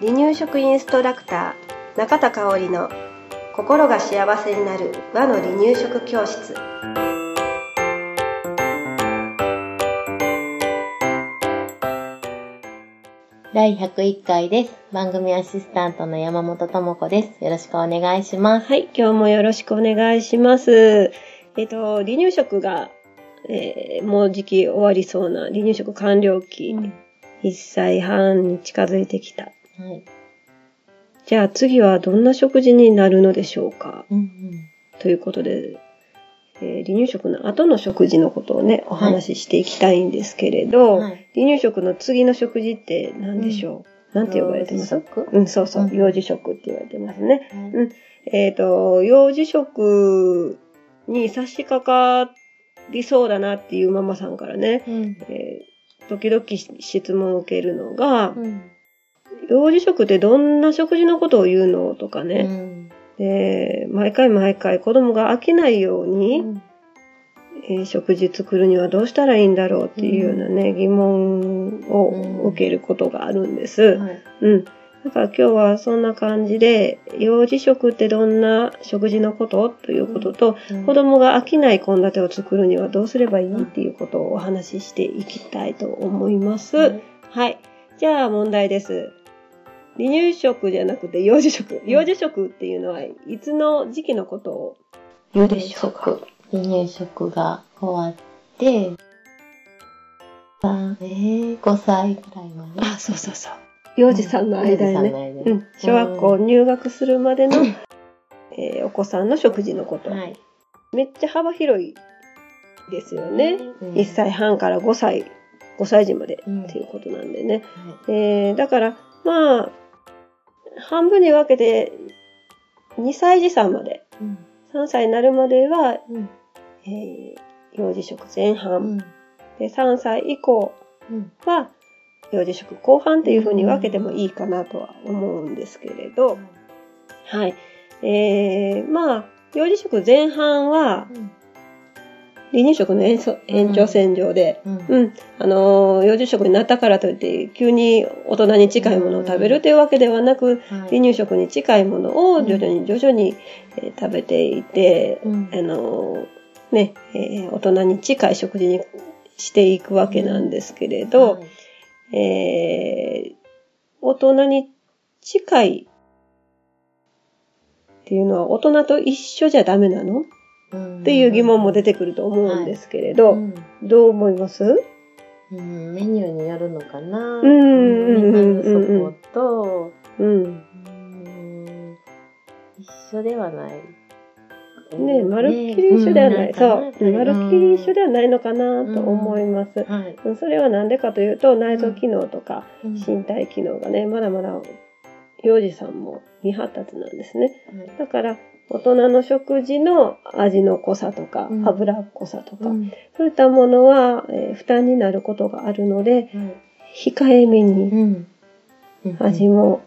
離乳食インストラクター中田香織の心が幸せになる和の離乳食教室第101回です。番組アシスタントの山本智子です。よろしくお願いします。はい今日もよろしくお願いしますえっ、と離乳食が、えーもうじき終わりそうな離乳食完了期、うん。1歳半に近づいてきた。はい。じゃあ次はどんな食事になるのでしょうか？うんということで、えー離乳食の後の食事のことをね、お話ししていきたいんですけれど、はい。離乳食の次の食事って何でしょう、なんて呼ばれてます？幼児食うん、そうそう、うん。幼児食って言われてますね。はい。うん。えっ、と、幼児食に差し掛かりそうだなっていうママさんからね、うん。えー時々質問を受けるのが、うん。幼児食ってどんな食事のことを言うのとかうね、ん。で毎回毎回子供が飽きないように、うん。えー食事作るにはどうしたらいいんだろうっていうようなね、疑問を受けることがあるんです。はい。うん。だから今日はそんな感じで、幼児食ってどんな食事のこと？ということと、うん子供が飽きない献立を作るにはどうすればいいっていうことをお話ししていきたいと思います。はいはい。じゃあ問題です。離乳食じゃなくて幼児食。幼児食っていうのはいつの時期のことを？言うでしょうか離乳食が終わって、あえー、5歳くらいまで。あ、そうそうそう。幼児さんの間にね。うん。小学校入学するまでの、えーお子さんの食事のこと。はい。めっちゃ幅広いですよね。うん1歳半から5歳、5歳児までうんっていうことなんでね。はえーだから、まあ、半分に分けて、2歳児さんまで、い。うん3歳になるまでは、うんえー幼児食前半、うんで3歳以降うんは幼児食後半っていう風に分けてもいいかなとは思うんですけれど、はい。えー、まあ、幼児食前半は離乳食の延長延長線上で、うん。うん、あのー幼児食になったからといって急に大人に近いものを食べるというわけではなく、はい離乳食に近いものを徐々に徐々に、えー食べていて、うん。あのーね、えー大人に近い食事にしていくわけなんですけれど、はいえー大人に近いっていうのは大人と一緒じゃダメなの？うん。っていう疑問も出てくると思うんですけれど、うんどう思います？うんメニューによるのかな？うんみんなのそこと、うん。うん。一緒ではない。ねまるっきり一緒ではない。ねそう。うん。まるっきり一緒ではないのかなと思います。はい。それはなんでかというと、内臓機能とかうん。身体機能がね、まだまだ幼児さんも未発達なんですね。だから、大人の食事の味の濃さとか、うん。油っこさとか、うん。そういったものは、えー負担になることがあるので、控えめに、うん。味も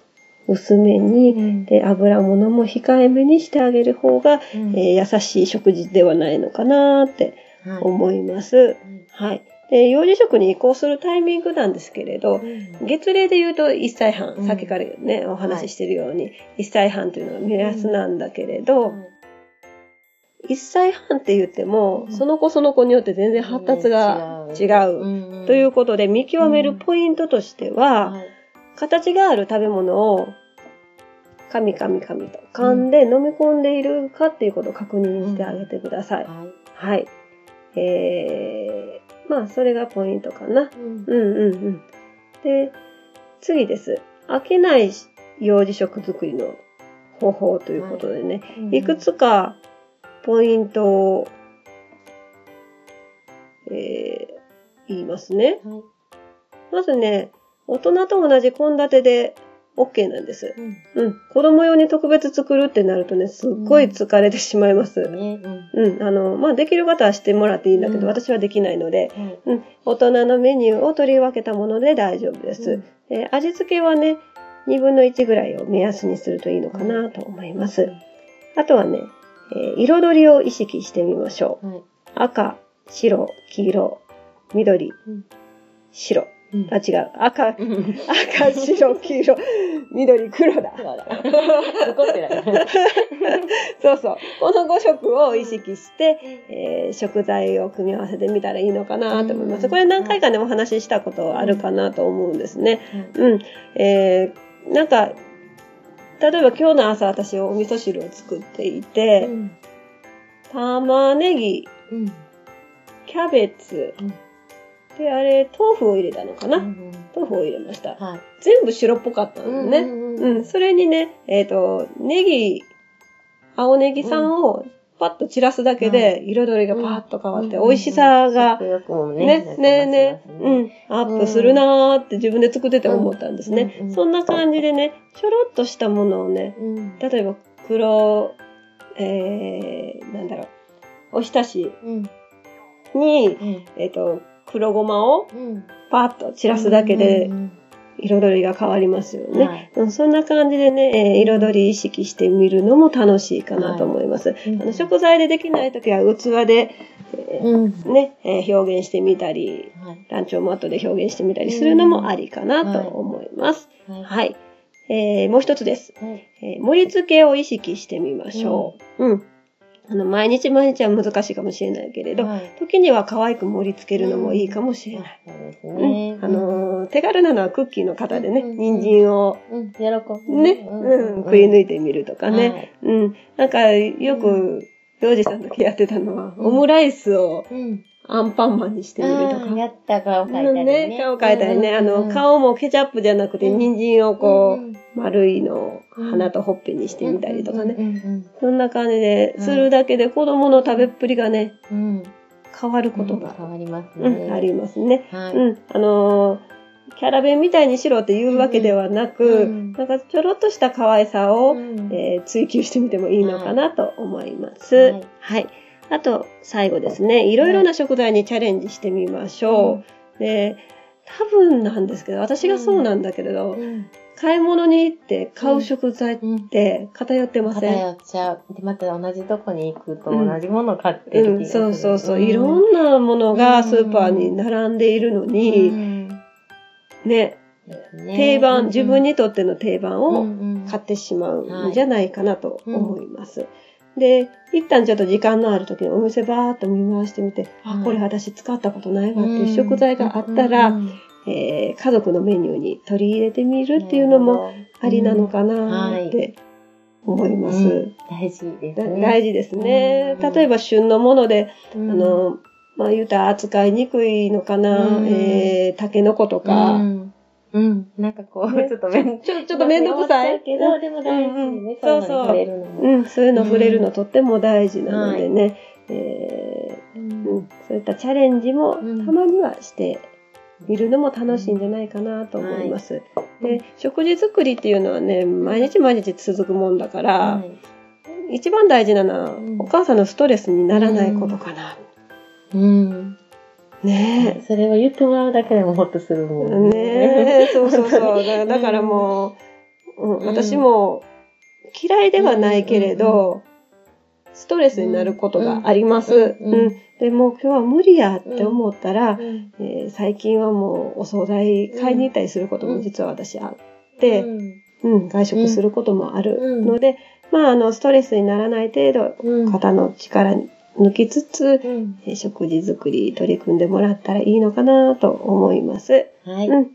薄めに、うん。で、油物も控えめにしてあげる方が、うん。えー優しい食事ではないのかなってはい。思います。はい。で、幼児食に移行するタイミングなんですけれど、うん。月齢で言うと1歳半、うん。さっきからね、お話ししてるように、1歳半というのが目安なんだけれど、1歳半って言っても、うん。その子その子によって全然発達が違う。う。ということで、見極めるポイントとしては、はい形がある食べ物を、噛み噛み噛みと噛んで飲み込んでいるかっていうことを確認してあげてください。はいはい。えー、まあ、それがポイントかな。うんうんうんうん。で、次です。飽きない幼児食作りの方法ということでね、いくつかポイントを、えー言いますね。はいまずね、大人と同じ献立で OK なんです。うんうん。子供用に特別作るってなるとね、すっごい疲れてしまいます。ねうんうん。あの、まあ、できる方はしてもらっていいんだけど、うん私はできないので、はいうん。大人のメニューを取り分けたもので大丈夫です。えー味付けはね、2分の1ぐらいを目安にするといいのかなと思います。あとはね、えー彩りを意識してみましょう。はい赤、白、黄色、緑、うん白。うんあ、違う。赤、うん赤、白、黄色、緑、黒だ。そうだ。残ってない。そうそう。この5色を意識して、えー食材を組み合わせてみたらいいのかなと思います。うんこれ何回かね、お話ししたことあるかなと思うんですね。うん。えーなんか、例えば今日の朝私お味噌汁を作っていて、うん玉ねぎ、うんキャベツ、うんで、あれ、豆腐を入れたのかな、うん豆腐を入れました。はい。全部白っぽかったのね。うんうん、それにね、えっ、と、ネギ、青ネギさんをパッと散らすだけで、彩りがパーッと変わって、美味しさが、ね、ね。ね、ね、う。うんん、アップするなーって自分で作ってて思ったんですね。うんうんそんな感じでね、ちょろっとしたものをね、うん。例えば黒、えー、なんだろう、おひたしうん。に、うん。えっ、と、黒ごまをうん。パーッと散らすだけでうん彩りが変わりますよね。はいうんそんな感じでね、えー彩り意識してみるのも楽しいかなと思います。うんあの食材でできないときは器で、えうん。ーね、えー表現してみたり、はい。ランチョンマットで表現してみたりするのもありかなと思います。はい。はい。えーもう一つです、はい。えー盛り付けを意識してみましょう。うん。あの、毎日毎日は難しいかもしれないけれど、はい時には可愛く盛り付けるのもいいかもしれない。そうですうんね。あのー手軽なのはクッキーの型でね、うん人参をうん、喜ぶ。ね、うん、食い抜いてみるとかね。はいうん。なんか、よく、洋二さんだけやってたのは、オムライスをうん。アンパンマンにしてみるとか。やった顔描いたりうんね。顔描いたりね。あの、顔もケチャップじゃなくて、うん人参をこうんう、丸いのをうん鼻とほっぺにしてみたりとかね。うんうんそんな感じで、うんするだけで子供の食べっぷりがね、うん。うん。変わることが、変わりますうんね。ありますね。はい。うん。あのーキャラ弁みたいにしろって言うわけではなく、うんなんかちょろっとした可愛さを、うんえー追求してみてもいいのかなと思います。はいはい。あと、最後ですね。いろいろな食材にチャレンジしてみましょう。で、多分なんですけど、私がそうなんだけれど、うん。買い物に行って買う食材っうん。て偏ってません、偏っちゃう。で、また同じとこに行くとうん同じもの買ってるうん、そうそうそう。いろんんなものがスーパーに並んでいるのに、ね、定番、自分ににとっての定番を買ってしまうんじゃないかなと思います。で、一旦ちょっと時間のある時にお店バーっと見回してみて、あ、はい。これ私使ったことないわっていう食材があったら、えー家族のメニューに取り入れてみるっていうのもありなのかなって思います。うん。大事ですだね。大事ですね。うん例えば旬のもので、うん、あの、まあ言うたら扱いにくいのかな、うん。えー、タケノコとか、うん、うん。なんかこう、ね。ちょっとめん、ちょちょっとめんどくさい。けど、でも大事うんね。そうそう。そうん、そう。いうの触れるのとっても大事なのでね、えうーうん。ん、そういったチャレンジもうん。たまにはしてみるのも楽しいんじゃないかなと思います。で、食事作りっていうのはね、毎日毎日続くもんだから、はい。一番大事なのは、うん。お母さんのストレスにならないことかな。うん。ねそれを言ってもらうだけでもほっとするえ。もんね。え、そうそうそう。だだからもう、うん。うん私も嫌いではないけれど、ストレスになることがあります。うんでもう今日は無理やって思ったら、うんえー最近はもうお惣菜買いに行ったりすることも実は私あって、うん。外食することもあるので、まああのストレスにならない程度うん。肩の力抜きつつ、うんえー食事作り取り組んでもらったらいいのかなと思います。はい。うん。は。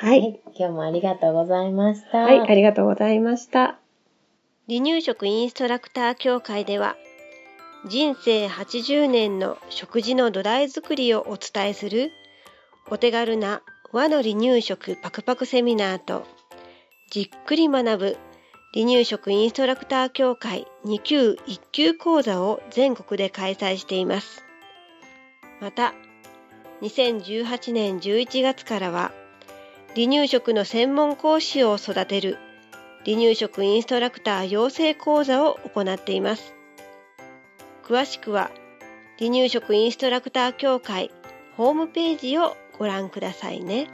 はいい。今日もありがとうございました。はい、ありがとうございました。離乳食インストラクター協会では、人生80年の食事の土台作りをお伝えする、お手軽な和の離乳食パクパクセミナーと、じっくり学ぶ離乳食インストラクター協会2級1級講座を全国で開催しています。また、2018年11月からは、離乳食の専門講師を育てる離乳食インストラクター養成講座を行っています。詳しくは離乳食インストラクター協会ホームページをご覧くださいね。